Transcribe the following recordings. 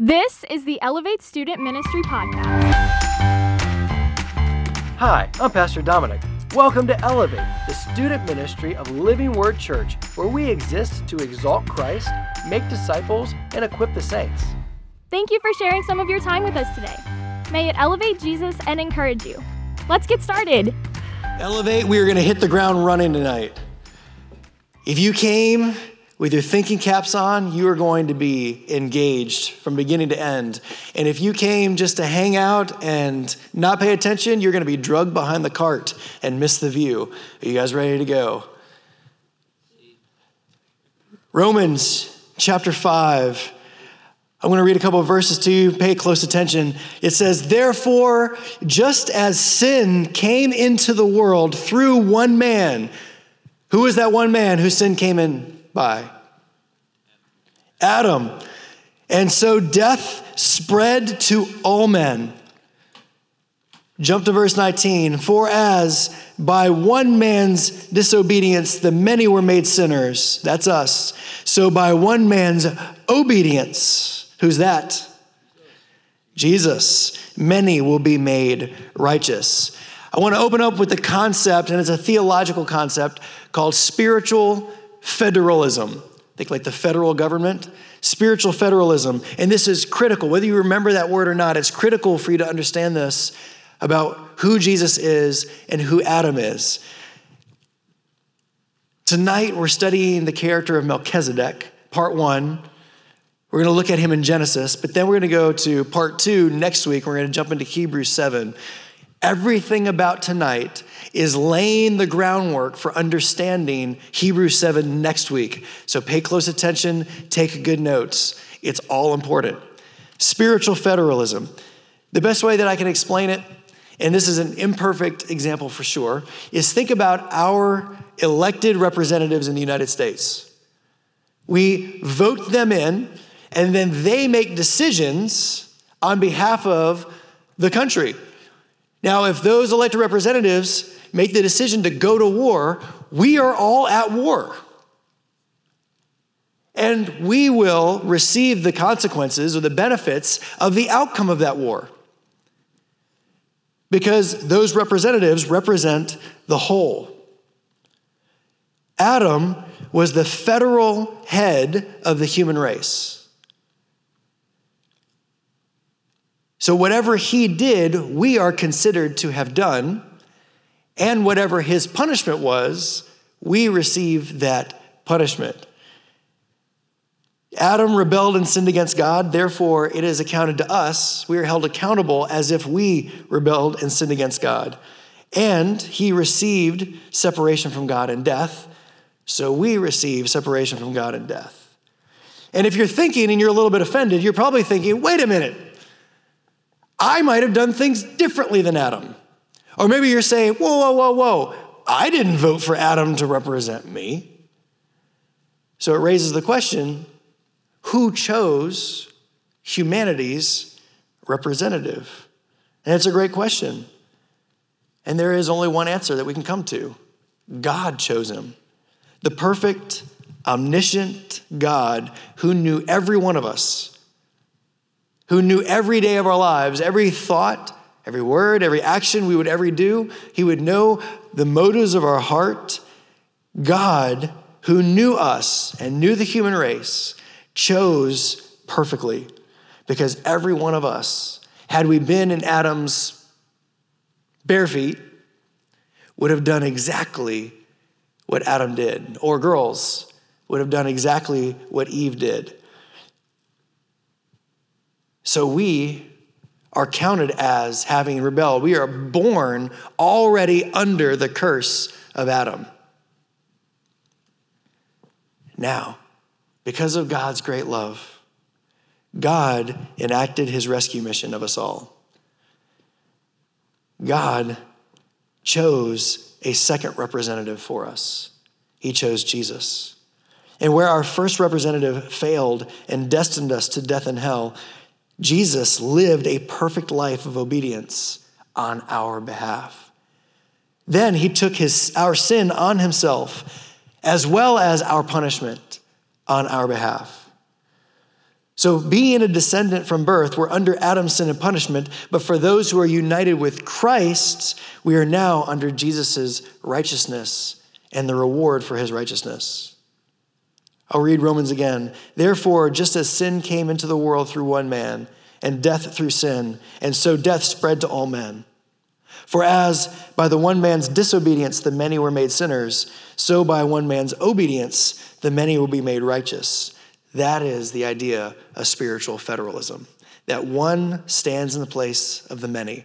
This is the Elevate Student Ministry Podcast. Hi, I'm Pastor Dominic. Welcome to Elevate, the student ministry of Living Word Church, where we exist to exalt Christ, make disciples, and equip the saints. Thank you for sharing some of your time with us today. May it elevate Jesus and encourage you. Let's get started. Elevate, we are going to hit the ground running tonight. If you came with your thinking caps on, you are going to be engaged from beginning to end. And if you came just to hang out and not pay attention, you're going to be drugged behind the cart and miss the view. Are you guys ready to go? Romans chapter 5. I'm going to read a couple of verses to you. Pay close attention. It says, Therefore, just as sin came into the world through one man, who is that one man whose sin came in by? Adam. And so death spread to all men. Jump to verse 19. For as by one man's disobedience the many were made sinners, that's us, so by one man's obedience, who's that? Jesus, many will be made righteous. I want to open up with the concept, and it's a theological concept called spiritual federalism. Think like the federal government, spiritual federalism. And this is critical. Whether you remember that word or not, it's critical for you to understand this about who Jesus is and who Adam is. Tonight, we're studying the character of Melchizedek, part one. We're going to look at him in Genesis, but then we're going to go to part two next week. We're going to jump into Hebrews 7. Everything about tonight is laying the groundwork for understanding Hebrews 7 next week. So pay close attention, take good notes. It's all important. Spiritual federalism. The best way that I can explain it, and this is an imperfect example for sure, is think about our elected representatives in the United States. We vote them in, and then they make decisions on behalf of the country. Now, if those elected representatives make the decision to go to war, we are all at war. And we will receive the consequences or the benefits of the outcome of that war. Because those representatives represent the whole. Adam was the federal head of the human race. So, whatever he did, we are considered to have done, and whatever his punishment was, we receive that punishment. Adam rebelled and sinned against God, therefore, it is accounted to us. We are held accountable as if we rebelled and sinned against God. And he received separation from God and death, so we receive separation from God and death. And if you're thinking and you're a little bit offended, you're probably thinking, wait a minute, I might have done things differently than Adam. Or maybe you're saying, whoa, whoa, whoa, whoa, I didn't vote for Adam to represent me. So it raises the question who chose humanity's representative? And it's a great question. And there is only one answer that we can come to God chose him. The perfect, omniscient God who knew every one of us who knew every day of our lives, every thought, every word, every action we would ever do. He would know the motives of our heart. God, who knew us and knew the human race, chose perfectly because every one of us, had we been in Adam's bare feet, would have done exactly what Adam did, or girls would have done exactly what Eve did. So we are counted as having rebelled. We are born already under the curse of Adam. Now, because of God's great love, God enacted his rescue mission of us all. God chose a second representative for us. He chose Jesus. And where our first representative failed and destined us to death and hell, Jesus lived a perfect life of obedience on our behalf. Then he took his, our sin on himself, as well as our punishment on our behalf. So, being a descendant from birth, we're under Adam's sin and punishment, but for those who are united with Christ, we are now under Jesus' righteousness and the reward for his righteousness. I'll read Romans again. Therefore, just as sin came into the world through one man, and death through sin, and so death spread to all men. For as by the one man's disobedience the many were made sinners, so by one man's obedience the many will be made righteous. That is the idea of spiritual federalism, that one stands in the place of the many.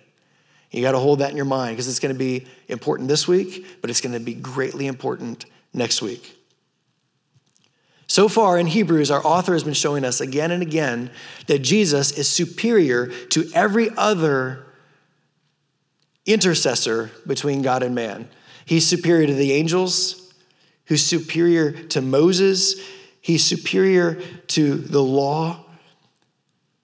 You got to hold that in your mind because it's going to be important this week, but it's going to be greatly important next week. So far in Hebrews, our author has been showing us again and again that Jesus is superior to every other intercessor between God and man. He's superior to the angels, he's superior to Moses, He's superior to the law.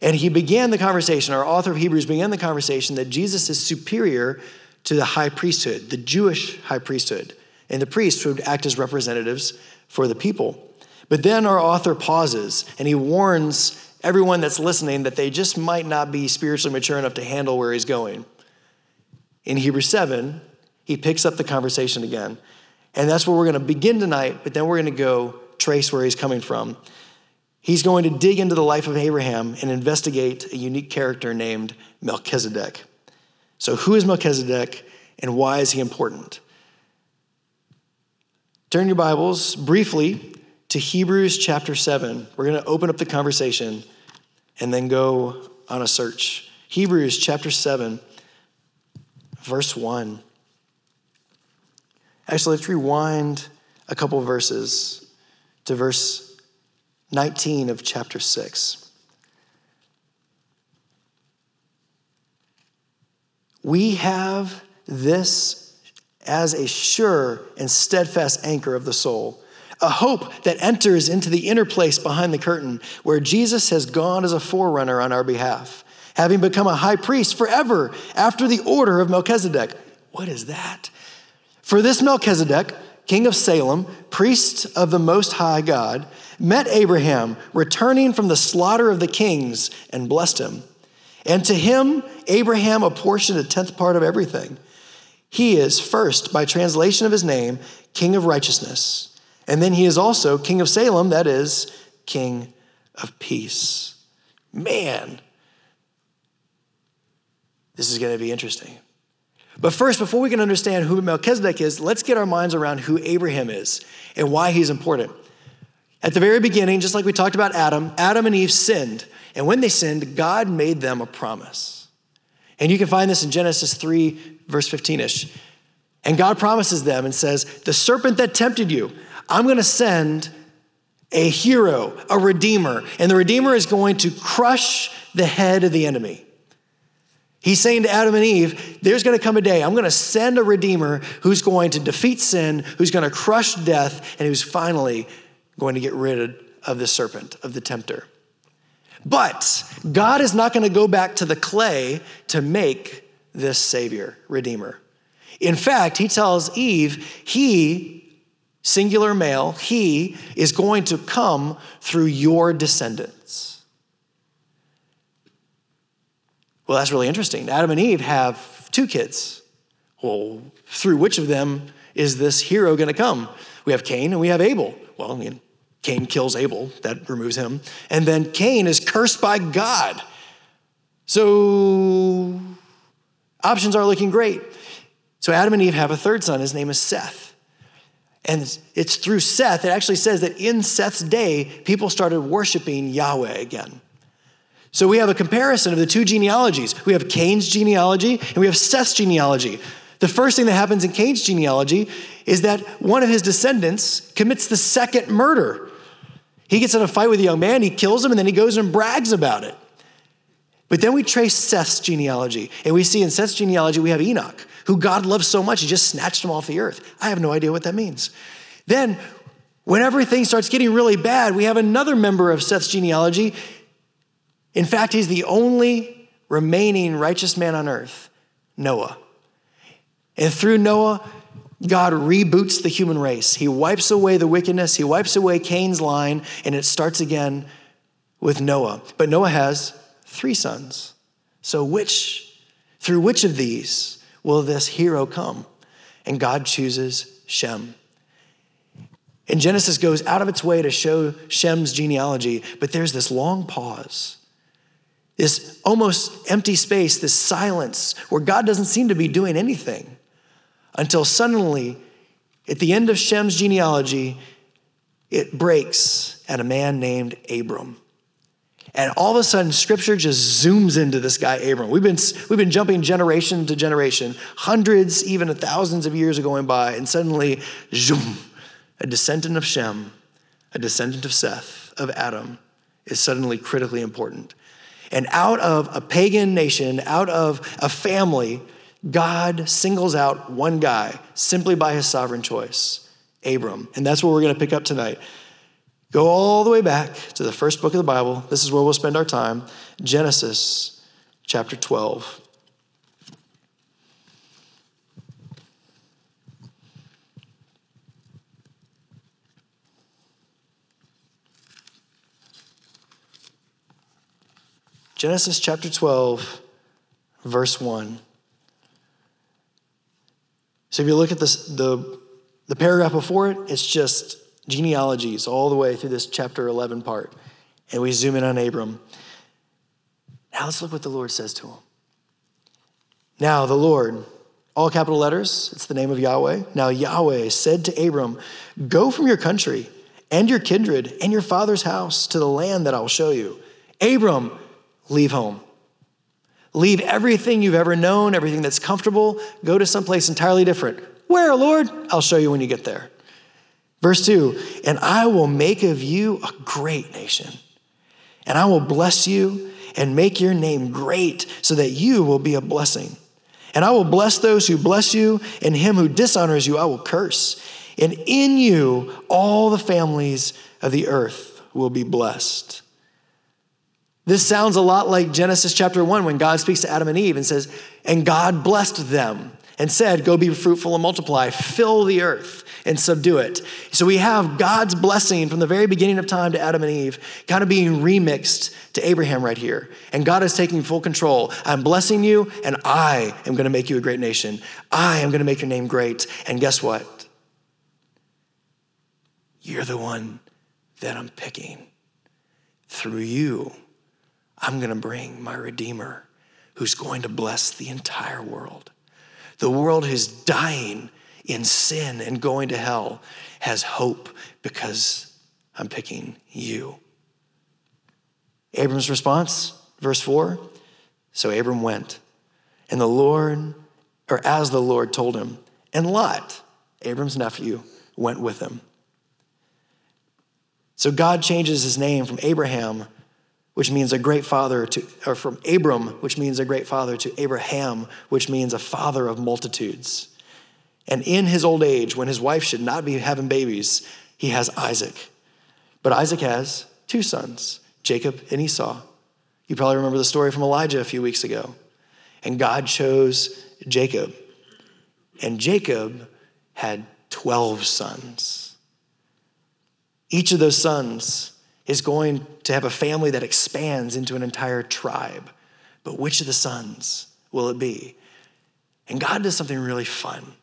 And he began the conversation, our author of Hebrews began the conversation that Jesus is superior to the high priesthood, the Jewish high priesthood. And the priests would act as representatives for the people. But then our author pauses and he warns everyone that's listening that they just might not be spiritually mature enough to handle where he's going. In Hebrews 7, he picks up the conversation again. And that's where we're going to begin tonight, but then we're going to go trace where he's coming from. He's going to dig into the life of Abraham and investigate a unique character named Melchizedek. So, who is Melchizedek and why is he important? Turn your Bibles briefly to Hebrews chapter 7. We're going to open up the conversation and then go on a search. Hebrews chapter 7, verse 1. Actually, let's rewind a couple verses to verse 19 of chapter 6. We have this as a sure and steadfast anchor of the soul, a hope that enters into the inner place behind the curtain where Jesus has gone as a forerunner on our behalf, having become a high priest forever after the order of Melchizedek. What is that? For this Melchizedek, king of Salem, priest of the Most High God, met Abraham returning from the slaughter of the kings and blessed him. And to him, Abraham apportioned a tenth part of everything. He is first, by translation of his name, king of righteousness. And then he is also king of Salem, that is, king of peace. Man, this is going to be interesting. But first, before we can understand who Melchizedek is, let's get our minds around who Abraham is and why he's important. At the very beginning, just like we talked about Adam, Adam and Eve sinned. And when they sinned, God made them a promise. And you can find this in Genesis 3, verse 15 ish. And God promises them and says, The serpent that tempted you, I'm going to send a hero, a redeemer. And the redeemer is going to crush the head of the enemy. He's saying to Adam and Eve, there's going to come a day, I'm going to send a redeemer who's going to defeat sin, who's going to crush death, and who's finally going to get rid of the serpent, of the tempter. But God is not going to go back to the clay to make this Savior, Redeemer. In fact, he tells Eve, he, singular male, he is going to come through your descendants. Well, that's really interesting. Adam and Eve have two kids. Well, through which of them is this hero going to come? We have Cain and we have Abel. Well, I mean, Cain kills Abel, that removes him. And then Cain is cursed by God. So options are looking great. So Adam and Eve have a third son. His name is Seth. And it's through Seth, it actually says that in Seth's day, people started worshiping Yahweh again. So we have a comparison of the two genealogies. We have Cain's genealogy and we have Seth's genealogy. The first thing that happens in Cain's genealogy is that one of his descendants commits the second murder. He gets in a fight with a young man, he kills him, and then he goes and brags about it. But then we trace Seth's genealogy, and we see in Seth's genealogy we have Enoch, who God loves so much, he just snatched him off the earth. I have no idea what that means. Then, when everything starts getting really bad, we have another member of Seth's genealogy in fact, he's the only remaining righteous man on earth, Noah. And through Noah, God reboots the human race. He wipes away the wickedness, he wipes away Cain's line, and it starts again with Noah. But Noah has three sons. So which through which of these will this hero come? And God chooses Shem. And Genesis goes out of its way to show Shem's genealogy, but there's this long pause, this almost empty space, this silence where God doesn't seem to be doing anything until suddenly, at the end of Shem's genealogy, it breaks at a man named Abram. And all of a sudden, scripture just zooms into this guy, Abram. We've been, we've been jumping generation to generation, hundreds, even thousands of years are going by, and suddenly, zoom, a descendant of Shem, a descendant of Seth, of Adam, is suddenly critically important. And out of a pagan nation, out of a family, God singles out one guy simply by his sovereign choice, Abram. And that's what we're going to pick up tonight. Go all the way back to the first book of the Bible. This is where we'll spend our time Genesis chapter 12. Genesis chapter 12, verse 1. So if you look at this, the, the paragraph before it, it's just genealogies all the way through this chapter 11 part. And we zoom in on Abram. Now let's look what the Lord says to him. Now the Lord, all capital letters, it's the name of Yahweh. Now Yahweh said to Abram, Go from your country and your kindred and your father's house to the land that I will show you. Abram, leave home. Leave everything you've ever known, everything that's comfortable, go to someplace entirely different. Where, Lord? I'll show you when you get there. Verse 2 And I will make of you a great nation, and I will bless you and make your name great so that you will be a blessing. And I will bless those who bless you, and him who dishonors you, I will curse. And in you, all the families of the earth will be blessed. This sounds a lot like Genesis chapter 1 when God speaks to Adam and Eve and says, And God blessed them and said, Go be fruitful and multiply, fill the earth and subdue it. So we have God's blessing from the very beginning of time to Adam and Eve kind of being remixed to Abraham right here. And God is taking full control. I'm blessing you, and I am going to make you a great nation. I am going to make your name great. And guess what? You're the one that I'm picking. Through you, I'm going to bring my Redeemer who's going to bless the entire world. The world who's dying in sin and going to hell has hope because I'm picking you. Abram's response, verse 4 So Abram went, and the Lord, or as the Lord told him, and Lot, Abram's nephew, went with him. So God changes his name from Abraham, which means a great father, to, or from Abram, which means a great father, to Abraham, which means a father of multitudes. And in his old age, when his wife should not be having babies, he has Isaac. But Isaac has two sons, Jacob and Esau. You probably remember the story from Elijah a few weeks ago. And God chose Jacob. And Jacob had 12 sons. Each of those sons is going to have a family that expands into an entire tribe. But which of the sons will it be? And God does something really fun.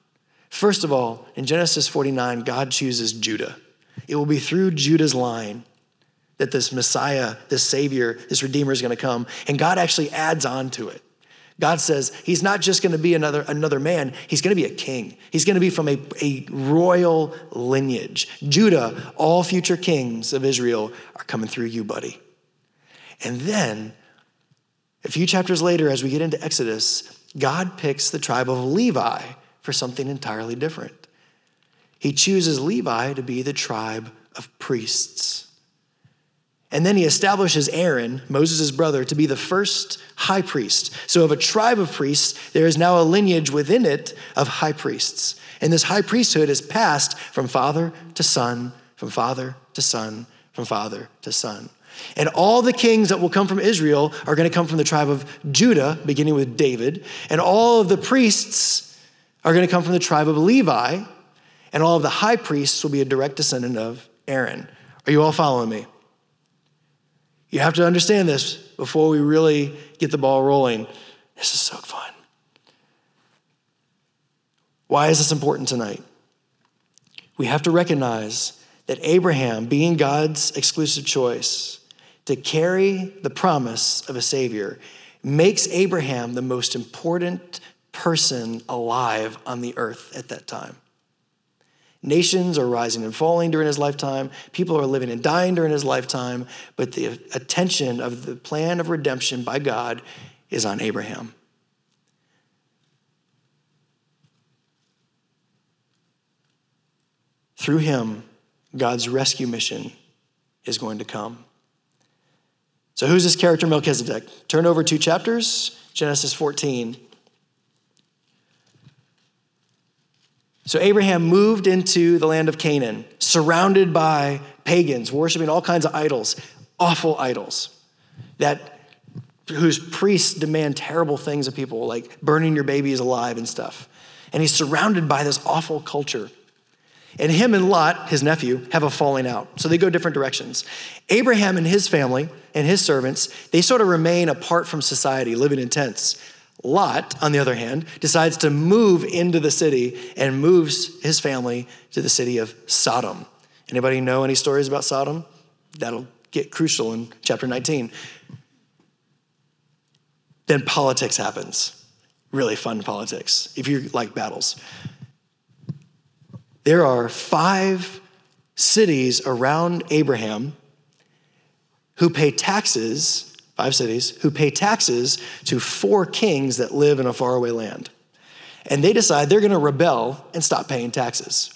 First of all, in Genesis 49, God chooses Judah. It will be through Judah's line that this Messiah, this Savior, this Redeemer is going to come. And God actually adds on to it. God says he's not just going to be another, another man, he's going to be a king. He's going to be from a, a royal lineage. Judah, all future kings of Israel are coming through you, buddy. And then, a few chapters later, as we get into Exodus, God picks the tribe of Levi for something entirely different. He chooses Levi to be the tribe of priests. And then he establishes Aaron, Moses' brother, to be the first high priest. So, of a tribe of priests, there is now a lineage within it of high priests. And this high priesthood is passed from father to son, from father to son, from father to son. And all the kings that will come from Israel are going to come from the tribe of Judah, beginning with David. And all of the priests are going to come from the tribe of Levi, and all of the high priests will be a direct descendant of Aaron. Are you all following me? You have to understand this before we really get the ball rolling. This is so fun. Why is this important tonight? We have to recognize that Abraham, being God's exclusive choice to carry the promise of a Savior, makes Abraham the most important person alive on the earth at that time. Nations are rising and falling during his lifetime. People are living and dying during his lifetime. But the attention of the plan of redemption by God is on Abraham. Through him, God's rescue mission is going to come. So, who's this character, Melchizedek? Turn over two chapters, Genesis 14. So, Abraham moved into the land of Canaan, surrounded by pagans, worshiping all kinds of idols, awful idols, that whose priests demand terrible things of people, like burning your babies alive and stuff. And he's surrounded by this awful culture. And him and Lot, his nephew, have a falling out. So they go different directions. Abraham and his family and his servants, they sort of remain apart from society, living in tents. Lot, on the other hand, decides to move into the city and moves his family to the city of Sodom. Anybody know any stories about Sodom? That'll get crucial in chapter 19. Then politics happens. Really fun politics, if you like battles. There are five cities around Abraham who pay taxes, five cities, who pay taxes to four kings that live in a faraway land. And they decide they're going to rebel and stop paying taxes.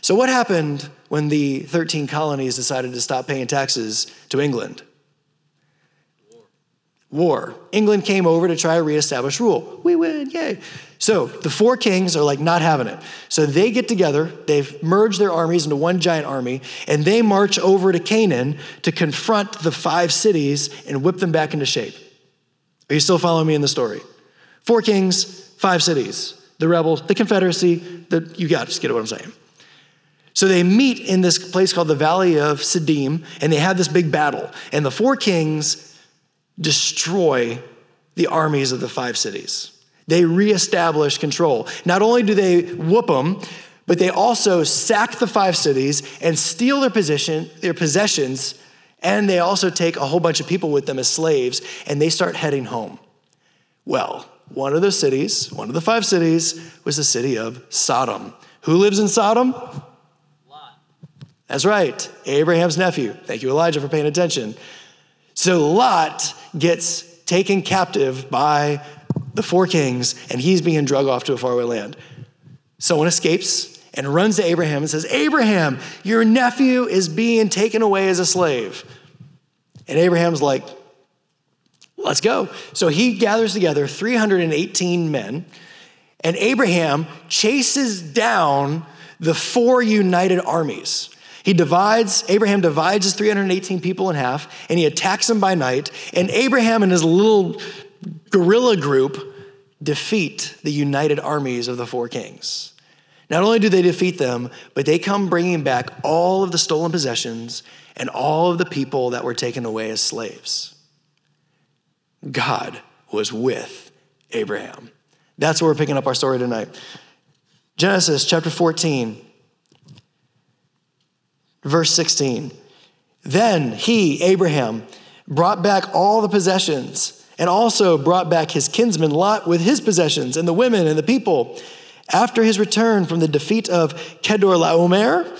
So, what happened when the 13 colonies decided to stop paying taxes to England? War. England came over to try to reestablish rule. We win, yay. So the four kings are like not having it. So they get together, they've merged their armies into one giant army, and they march over to Canaan to confront the five cities and whip them back into shape. Are you still following me in the story? Four kings, five cities. The rebels, the Confederacy, the, you got, just get what I'm saying. So they meet in this place called the Valley of Siddim, and they have this big battle. And the four kings destroy the armies of the five cities. They reestablish control. Not only do they whoop them, but they also sack the five cities and steal their position, their possessions, and they also take a whole bunch of people with them as slaves, and they start heading home. Well, one of those cities, one of the five cities, was the city of Sodom. Who lives in Sodom? Lot. That's right, Abraham's nephew. Thank you, Elijah, for paying attention. So Lot gets taken captive by the four kings, and he's being drugged off to a faraway land. Someone escapes and runs to Abraham and says, Abraham, your nephew is being taken away as a slave. And Abraham's like, let's go. So he gathers together 318 men, and Abraham chases down the four united armies. He divides, Abraham divides his 318 people in half, and he attacks them by night. And Abraham and his little guerrilla group defeat the united armies of the four kings. Not only do they defeat them, but they come bringing back all of the stolen possessions and all of the people that were taken away as slaves. God was with Abraham. That's where we're picking up our story tonight. Genesis chapter 14, Verse 16. Then he, Abraham, brought back all the possessions and also brought back his kinsman Lot with his possessions and the women and the people. After his return from the defeat of Chedorlaomer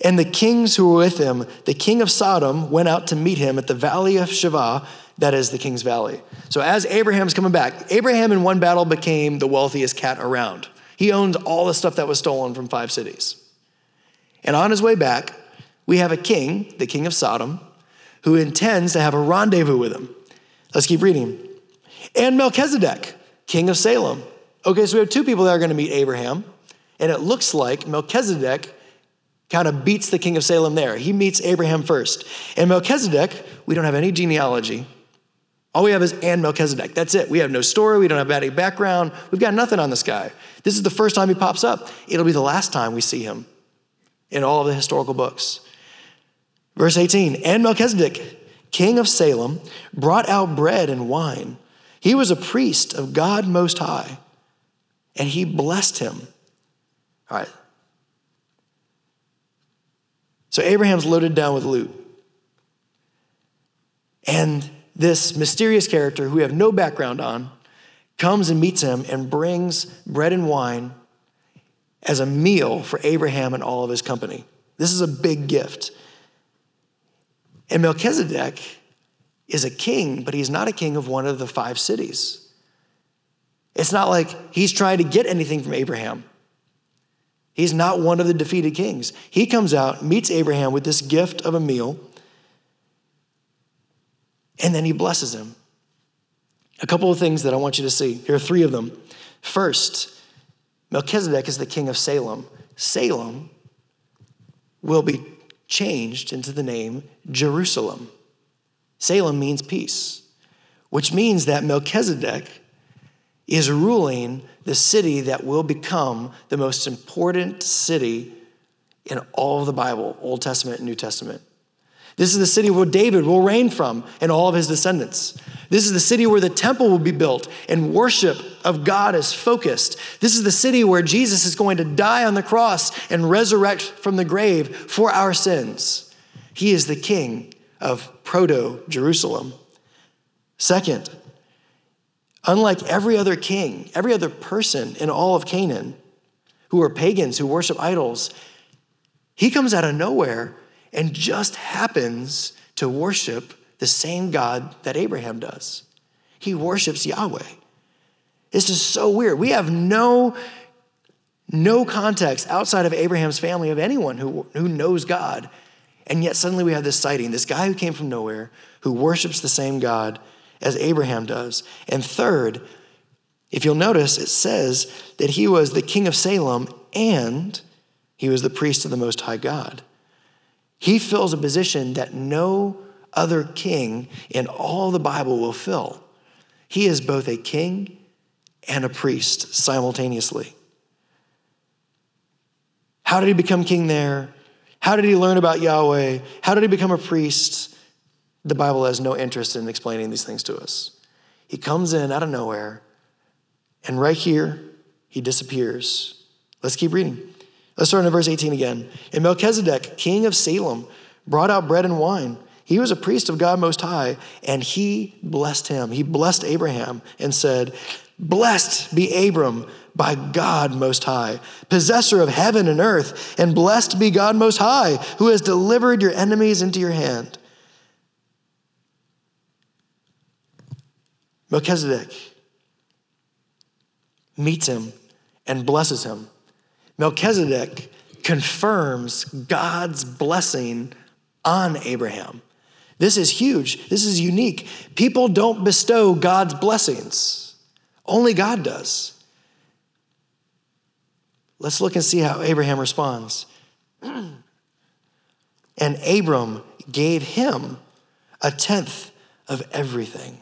and the kings who were with him, the king of Sodom went out to meet him at the valley of Shaveh, that is the king's valley. So as Abraham's coming back, Abraham in one battle became the wealthiest cat around. He owned all the stuff that was stolen from five cities. And on his way back, we have a king, the king of Sodom, who intends to have a rendezvous with him. Let's keep reading. And Melchizedek, king of Salem. Okay, so we have two people that are going to meet Abraham, and it looks like Melchizedek kind of beats the king of Salem there. He meets Abraham first. And Melchizedek, we don't have any genealogy. All we have is and Melchizedek. That's it. We have no story. We don't have any background. We've got nothing on this guy. This is the first time he pops up. It'll be the last time we see him in all of the historical books. Verse 18, and Melchizedek, king of Salem, brought out bread and wine. He was a priest of God Most High, and he blessed him. All right. So Abraham's loaded down with loot. And this mysterious character, who we have no background on, comes and meets him and brings bread and wine as a meal for Abraham and all of his company. This is a big gift. And Melchizedek is a king, but he's not a king of one of the five cities. It's not like he's trying to get anything from Abraham. He's not one of the defeated kings. He comes out, meets Abraham with this gift of a meal, and then he blesses him. A couple of things that I want you to see. Here are three of them. First, Melchizedek is the king of Salem. Salem will be changed into the name Jerusalem. Salem means peace, which means that Melchizedek is ruling the city that will become the most important city in all of the Bible, Old Testament and New Testament. This is the city where David will reign from and all of his descendants. This is the city where the temple will be built and worship of God is focused. This is the city where Jesus is going to die on the cross and resurrect from the grave for our sins. He is the king of proto Jerusalem. Second, unlike every other king, every other person in all of Canaan who are pagans, who worship idols, he comes out of nowhere and just happens to worship the same God that Abraham does. He worships Yahweh. This is so weird. We have no, no context outside of Abraham's family of anyone who, who knows God. And yet suddenly we have this sighting this guy who came from nowhere, who worships the same God as Abraham does. And third, if you'll notice, it says that he was the king of Salem and he was the priest of the Most High God. He fills a position that no other king in all the Bible will fill. He is both a king and a priest simultaneously. How did he become king there? How did he learn about Yahweh? How did he become a priest? The Bible has no interest in explaining these things to us. He comes in out of nowhere, and right here, he disappears. Let's keep reading. Let's start in verse 18 again. And Melchizedek, king of Salem, brought out bread and wine. He was a priest of God Most High, and he blessed him. He blessed Abraham and said, Blessed be Abram by God Most High, possessor of heaven and earth, and blessed be God Most High, who has delivered your enemies into your hand. Melchizedek meets him and blesses him. Melchizedek confirms God's blessing on Abraham. This is huge. This is unique. People don't bestow God's blessings, only God does. Let's look and see how Abraham responds. and Abram gave him a tenth of everything.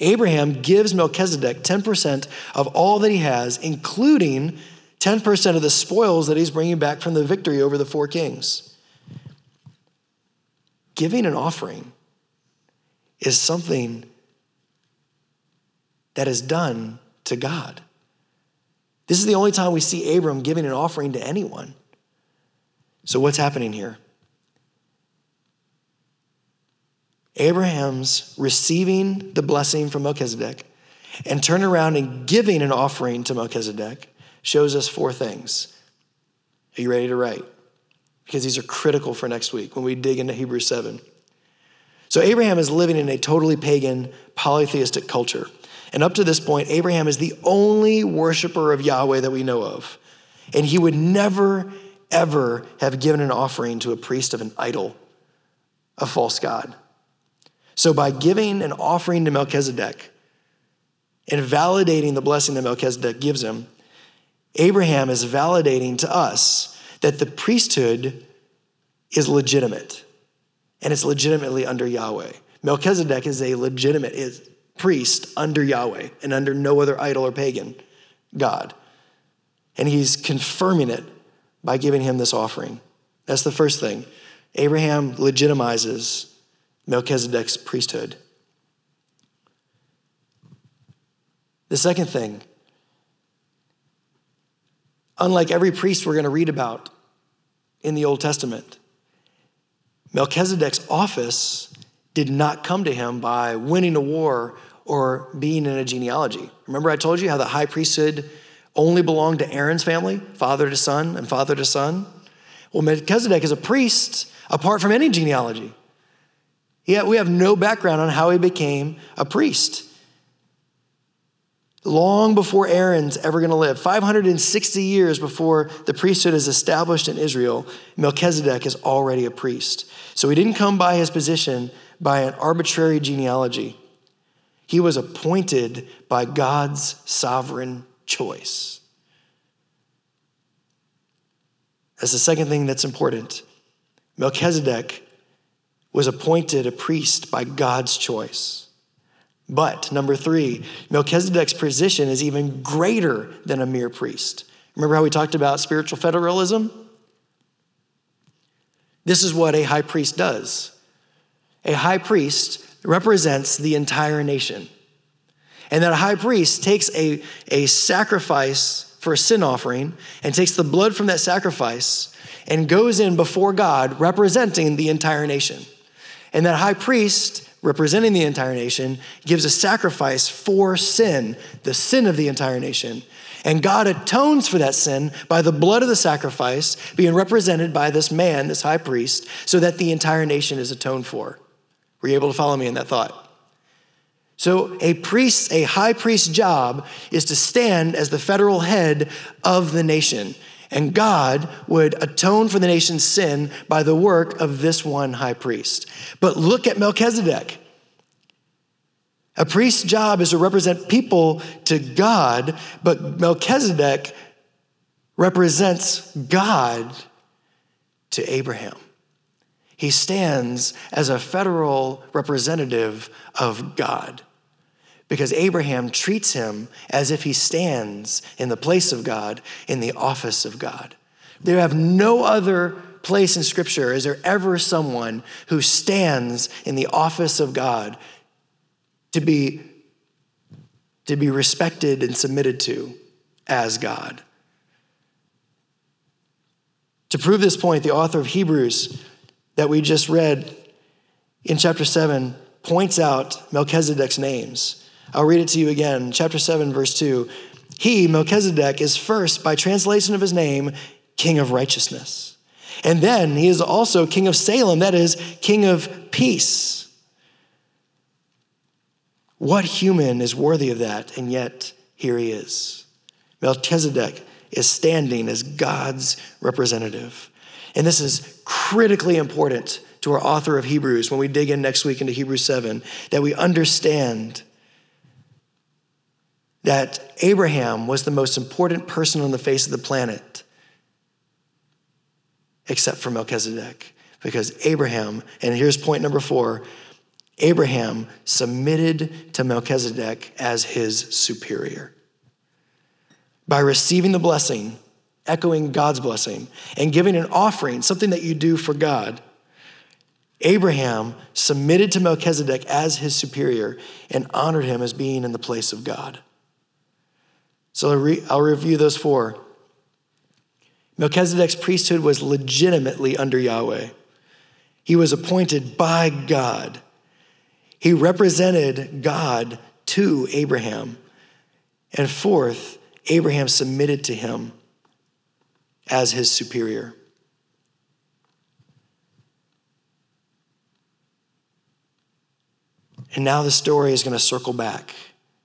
Abraham gives Melchizedek 10% of all that he has, including 10% of the spoils that he's bringing back from the victory over the four kings. Giving an offering is something that is done to God. This is the only time we see Abram giving an offering to anyone. So, what's happening here? Abraham's receiving the blessing from Melchizedek and turn around and giving an offering to Melchizedek shows us four things. Are you ready to write? Because these are critical for next week when we dig into Hebrews 7. So, Abraham is living in a totally pagan, polytheistic culture. And up to this point, Abraham is the only worshiper of Yahweh that we know of. And he would never, ever have given an offering to a priest of an idol, a false god. So, by giving an offering to Melchizedek and validating the blessing that Melchizedek gives him, Abraham is validating to us that the priesthood is legitimate and it's legitimately under Yahweh. Melchizedek is a legitimate priest under Yahweh and under no other idol or pagan God. And he's confirming it by giving him this offering. That's the first thing. Abraham legitimizes Melchizedek's priesthood. The second thing, unlike every priest we're going to read about in the Old Testament, Melchizedek's office did not come to him by winning a war or being in a genealogy. Remember, I told you how the high priesthood only belonged to Aaron's family, father to son and father to son? Well, Melchizedek is a priest apart from any genealogy. Yet we have no background on how he became a priest. Long before Aaron's ever going to live, 560 years before the priesthood is established in Israel, Melchizedek is already a priest. So he didn't come by his position by an arbitrary genealogy. He was appointed by God's sovereign choice. That's the second thing that's important. Melchizedek was appointed a priest by God's choice. But, number three, Melchizedek's position is even greater than a mere priest. Remember how we talked about spiritual federalism? This is what a high priest does. A high priest represents the entire nation. And that a high priest takes a, a sacrifice for a sin offering and takes the blood from that sacrifice and goes in before God representing the entire nation. And that high priest, representing the entire nation, gives a sacrifice for sin, the sin of the entire nation. And God atones for that sin by the blood of the sacrifice being represented by this man, this high priest, so that the entire nation is atoned for. Were you able to follow me in that thought? So, a priest, a high priest's job is to stand as the federal head of the nation. And God would atone for the nation's sin by the work of this one high priest. But look at Melchizedek. A priest's job is to represent people to God, but Melchizedek represents God to Abraham. He stands as a federal representative of God because Abraham treats him as if he stands in the place of God, in the office of God. There have no other place in Scripture is there ever someone who stands in the office of God to be, to be respected and submitted to as God. To prove this point, the author of Hebrews that we just read in chapter 7 points out Melchizedek's names. I'll read it to you again. Chapter 7, verse 2. He, Melchizedek, is first, by translation of his name, King of righteousness. And then he is also King of Salem, that is, King of peace. What human is worthy of that? And yet, here he is. Melchizedek is standing as God's representative. And this is critically important to our author of Hebrews when we dig in next week into Hebrews 7 that we understand that Abraham was the most important person on the face of the planet, except for Melchizedek. Because Abraham, and here's point number four Abraham submitted to Melchizedek as his superior. By receiving the blessing, echoing God's blessing, and giving an offering, something that you do for God, Abraham submitted to Melchizedek as his superior and honored him as being in the place of God. So I'll, re- I'll review those four. Melchizedek's priesthood was legitimately under Yahweh. He was appointed by God. He represented God to Abraham. And fourth, Abraham submitted to him as his superior. And now the story is going to circle back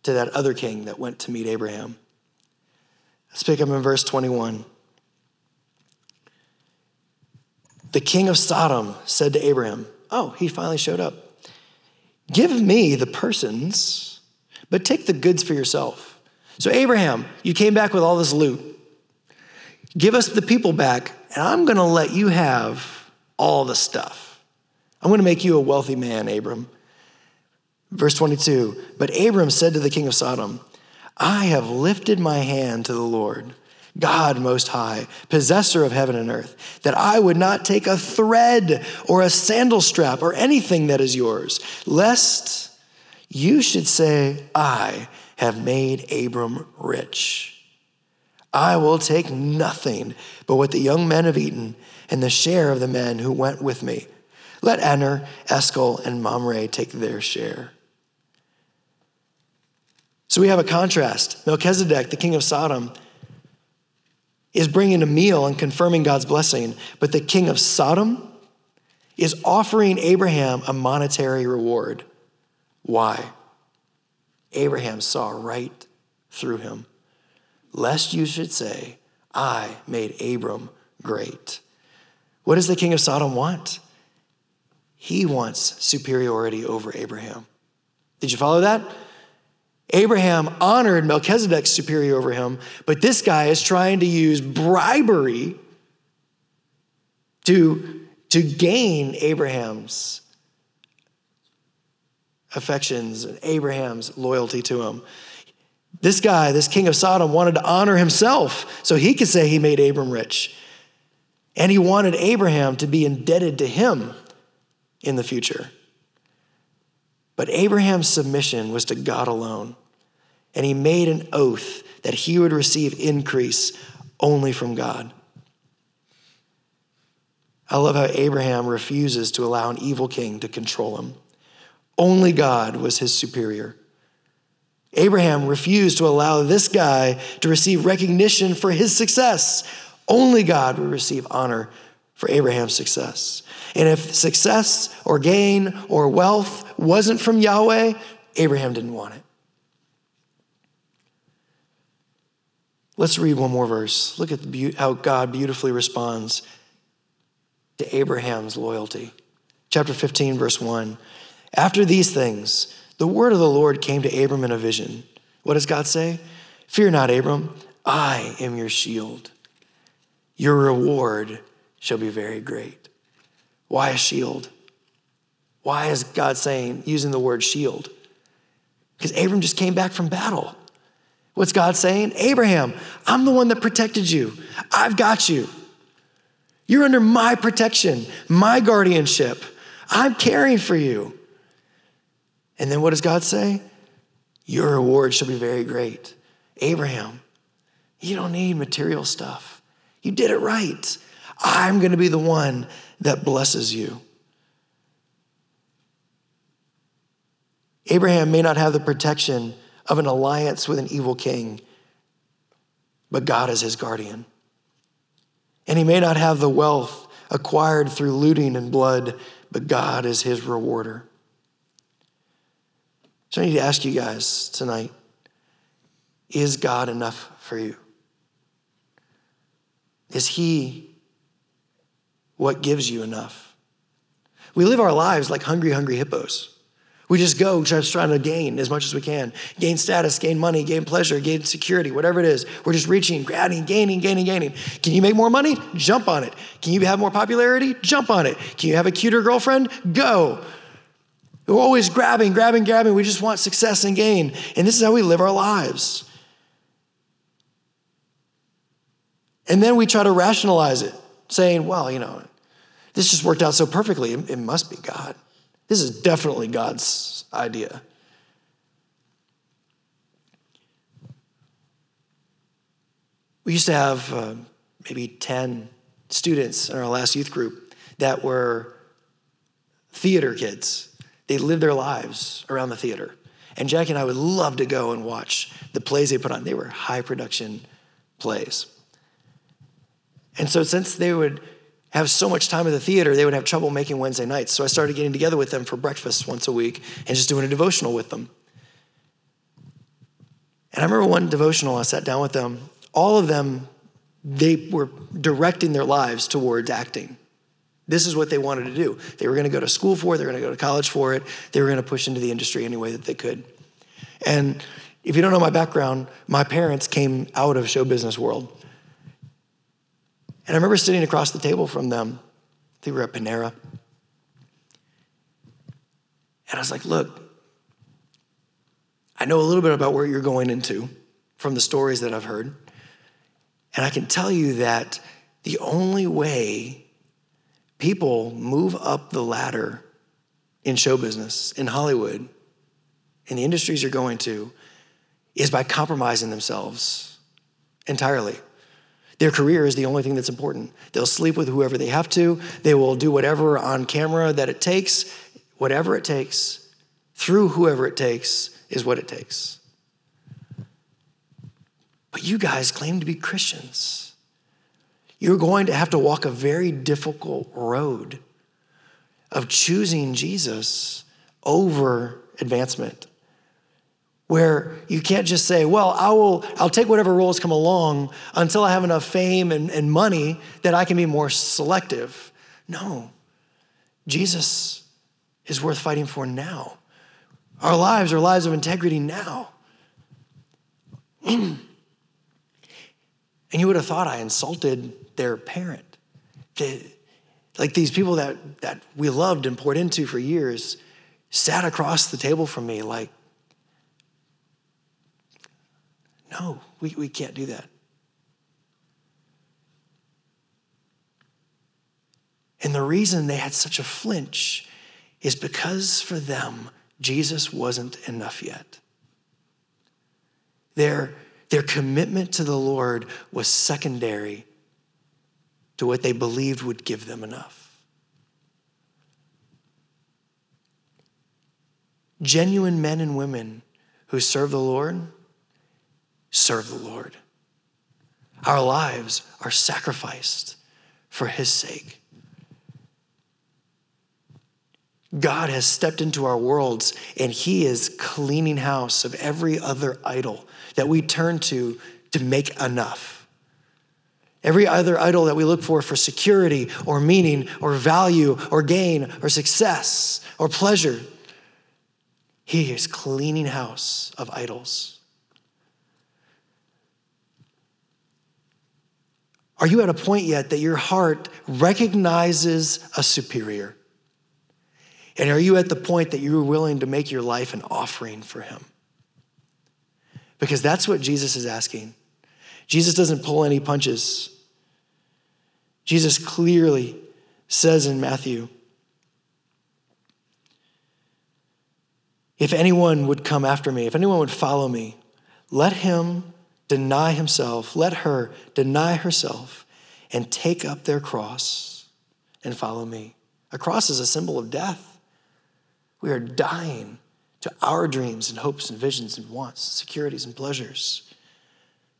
to that other king that went to meet Abraham. Let's pick up in verse 21. The king of Sodom said to Abraham, Oh, he finally showed up. Give me the persons, but take the goods for yourself. So, Abraham, you came back with all this loot. Give us the people back, and I'm going to let you have all the stuff. I'm going to make you a wealthy man, Abram. Verse 22 But Abram said to the king of Sodom, I have lifted my hand to the Lord. God Most High, possessor of heaven and earth, that I would not take a thread or a sandal strap or anything that is yours, lest you should say, I have made Abram rich. I will take nothing but what the young men have eaten and the share of the men who went with me. Let Aner, Eshcol, and Mamre take their share. So we have a contrast. Melchizedek, the king of Sodom, is bringing a meal and confirming God's blessing, but the king of Sodom is offering Abraham a monetary reward. Why? Abraham saw right through him. Lest you should say, I made Abram great. What does the king of Sodom want? He wants superiority over Abraham. Did you follow that? Abraham honored Melchizedek's superior over him, but this guy is trying to use bribery to, to gain Abraham's affections and Abraham's loyalty to him. This guy, this king of Sodom, wanted to honor himself so he could say he made Abram rich. And he wanted Abraham to be indebted to him in the future. But Abraham's submission was to God alone. And he made an oath that he would receive increase only from God. I love how Abraham refuses to allow an evil king to control him. Only God was his superior. Abraham refused to allow this guy to receive recognition for his success. Only God would receive honor for Abraham's success. And if success or gain or wealth wasn't from Yahweh, Abraham didn't want it. Let's read one more verse. Look at be- how God beautifully responds to Abraham's loyalty. Chapter 15, verse 1. After these things, the word of the Lord came to Abram in a vision. What does God say? Fear not, Abram, I am your shield. Your reward shall be very great. Why a shield? Why is God saying, using the word shield? Because Abram just came back from battle. What's God saying? Abraham, I'm the one that protected you. I've got you. You're under my protection, my guardianship. I'm caring for you. And then what does God say? Your reward shall be very great. Abraham, you don't need material stuff. You did it right. I'm going to be the one that blesses you. Abraham may not have the protection of an alliance with an evil king, but God is his guardian. And he may not have the wealth acquired through looting and blood, but God is his rewarder. So I need to ask you guys tonight is God enough for you? Is he what gives you enough? We live our lives like hungry, hungry hippos. We just go just trying to gain as much as we can gain status, gain money, gain pleasure, gain security, whatever it is. We're just reaching, grabbing, gaining, gaining, gaining. Can you make more money? Jump on it. Can you have more popularity? Jump on it. Can you have a cuter girlfriend? Go. We're always grabbing, grabbing, grabbing. We just want success and gain. And this is how we live our lives. And then we try to rationalize it, saying, well, you know, this just worked out so perfectly. It must be God. This is definitely God's idea. We used to have uh, maybe 10 students in our last youth group that were theater kids. They lived their lives around the theater. And Jackie and I would love to go and watch the plays they put on. They were high production plays. And so, since they would have so much time at the theater, they would have trouble making Wednesday nights. So I started getting together with them for breakfast once a week and just doing a devotional with them. And I remember one devotional, I sat down with them. All of them, they were directing their lives towards acting. This is what they wanted to do. They were going to go to school for it, they were going to go to college for it, they were going to push into the industry any way that they could. And if you don't know my background, my parents came out of show business world. And I remember sitting across the table from them. They were at Panera. And I was like, look, I know a little bit about where you're going into from the stories that I've heard. And I can tell you that the only way people move up the ladder in show business, in Hollywood, in the industries you're going to, is by compromising themselves entirely. Their career is the only thing that's important. They'll sleep with whoever they have to. They will do whatever on camera that it takes, whatever it takes, through whoever it takes, is what it takes. But you guys claim to be Christians. You're going to have to walk a very difficult road of choosing Jesus over advancement where you can't just say, well, I will, I'll take whatever roles come along until I have enough fame and, and money that I can be more selective. No, Jesus is worth fighting for now. Our lives are lives of integrity now. and you would have thought I insulted their parent. like these people that, that we loved and poured into for years sat across the table from me like, no, we, we can't do that. And the reason they had such a flinch is because for them, Jesus wasn't enough yet. Their, their commitment to the Lord was secondary to what they believed would give them enough. Genuine men and women who serve the Lord serve the Lord. Our lives are sacrificed for His sake. God has stepped into our worlds and He is cleaning house of every other idol that we turn to to make enough. Every other idol that we look for for security or meaning or value or gain or success or pleasure, He is cleaning house of idols. Are you at a point yet that your heart recognizes a superior? And are you at the point that you're willing to make your life an offering for him? Because that's what Jesus is asking. Jesus doesn't pull any punches. Jesus clearly says in Matthew if anyone would come after me, if anyone would follow me, let him deny himself, let her deny herself and take up their cross and follow me. A cross is a symbol of death. We are dying to our dreams and hopes and visions and wants, securities and pleasures,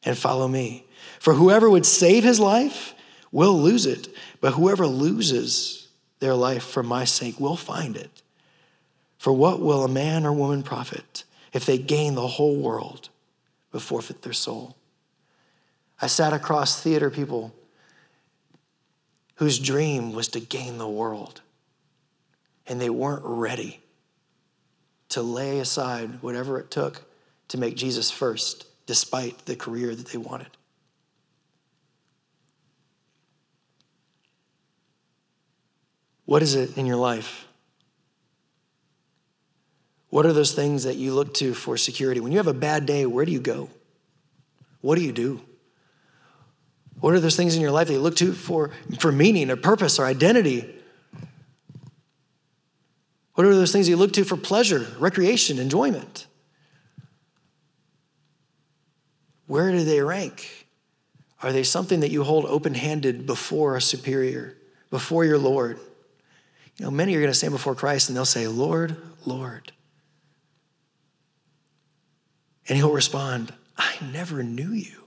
and follow me. For whoever would save his life will lose it, but whoever loses their life for my sake will find it. For what will a man or woman profit if they gain the whole world? But forfeit their soul. I sat across theater people whose dream was to gain the world, and they weren't ready to lay aside whatever it took to make Jesus first, despite the career that they wanted. What is it in your life what are those things that you look to for security? When you have a bad day, where do you go? What do you do? What are those things in your life that you look to for, for meaning or purpose or identity? What are those things you look to for pleasure, recreation, enjoyment? Where do they rank? Are they something that you hold open handed before a superior, before your Lord? You know, many are going to stand before Christ and they'll say, Lord, Lord. And he'll respond, I never knew you.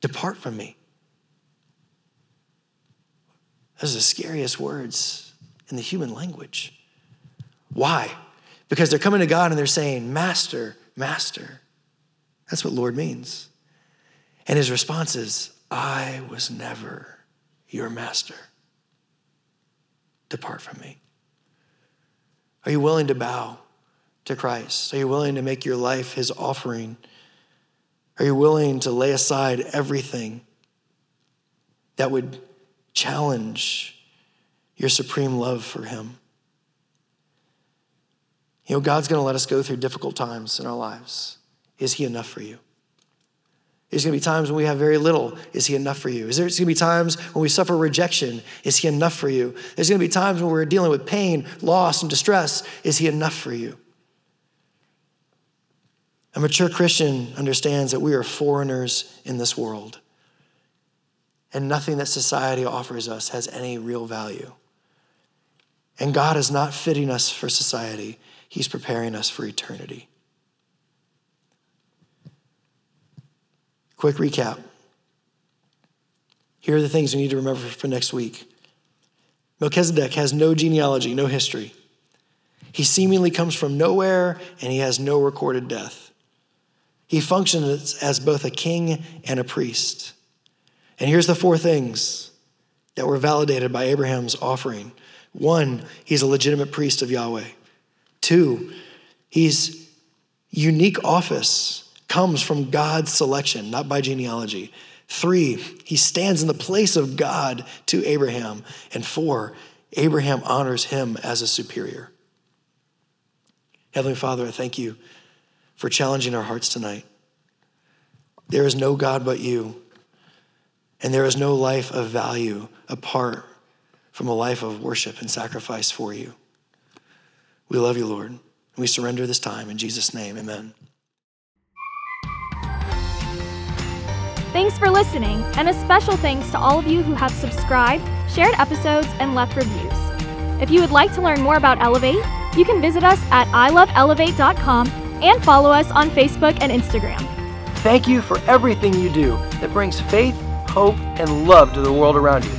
Depart from me. Those are the scariest words in the human language. Why? Because they're coming to God and they're saying, Master, Master. That's what Lord means. And his response is, I was never your master. Depart from me. Are you willing to bow? To Christ? Are you willing to make your life his offering? Are you willing to lay aside everything that would challenge your supreme love for him? You know, God's going to let us go through difficult times in our lives. Is he enough for you? There's going to be times when we have very little. Is He enough for you? Is there going to be times when we suffer rejection? Is He enough for you? There's going to be times when we're dealing with pain, loss, and distress. Is He enough for you? A mature Christian understands that we are foreigners in this world, and nothing that society offers us has any real value. And God is not fitting us for society, He's preparing us for eternity. Quick recap. Here are the things we need to remember for next week. Melchizedek has no genealogy, no history. He seemingly comes from nowhere and he has no recorded death. He functions as both a king and a priest. And here's the four things that were validated by Abraham's offering one, he's a legitimate priest of Yahweh. Two, his unique office comes from God's selection, not by genealogy. Three, he stands in the place of God to Abraham. And four, Abraham honors him as a superior. Heavenly Father, I thank you for challenging our hearts tonight. There is no God but you, and there is no life of value apart from a life of worship and sacrifice for you. We love you, Lord, and we surrender this time in Jesus' name. Amen. Thanks for listening, and a special thanks to all of you who have subscribed, shared episodes, and left reviews. If you would like to learn more about Elevate, you can visit us at iloveelevate.com and follow us on Facebook and Instagram. Thank you for everything you do that brings faith, hope, and love to the world around you.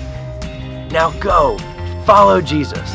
Now go, follow Jesus.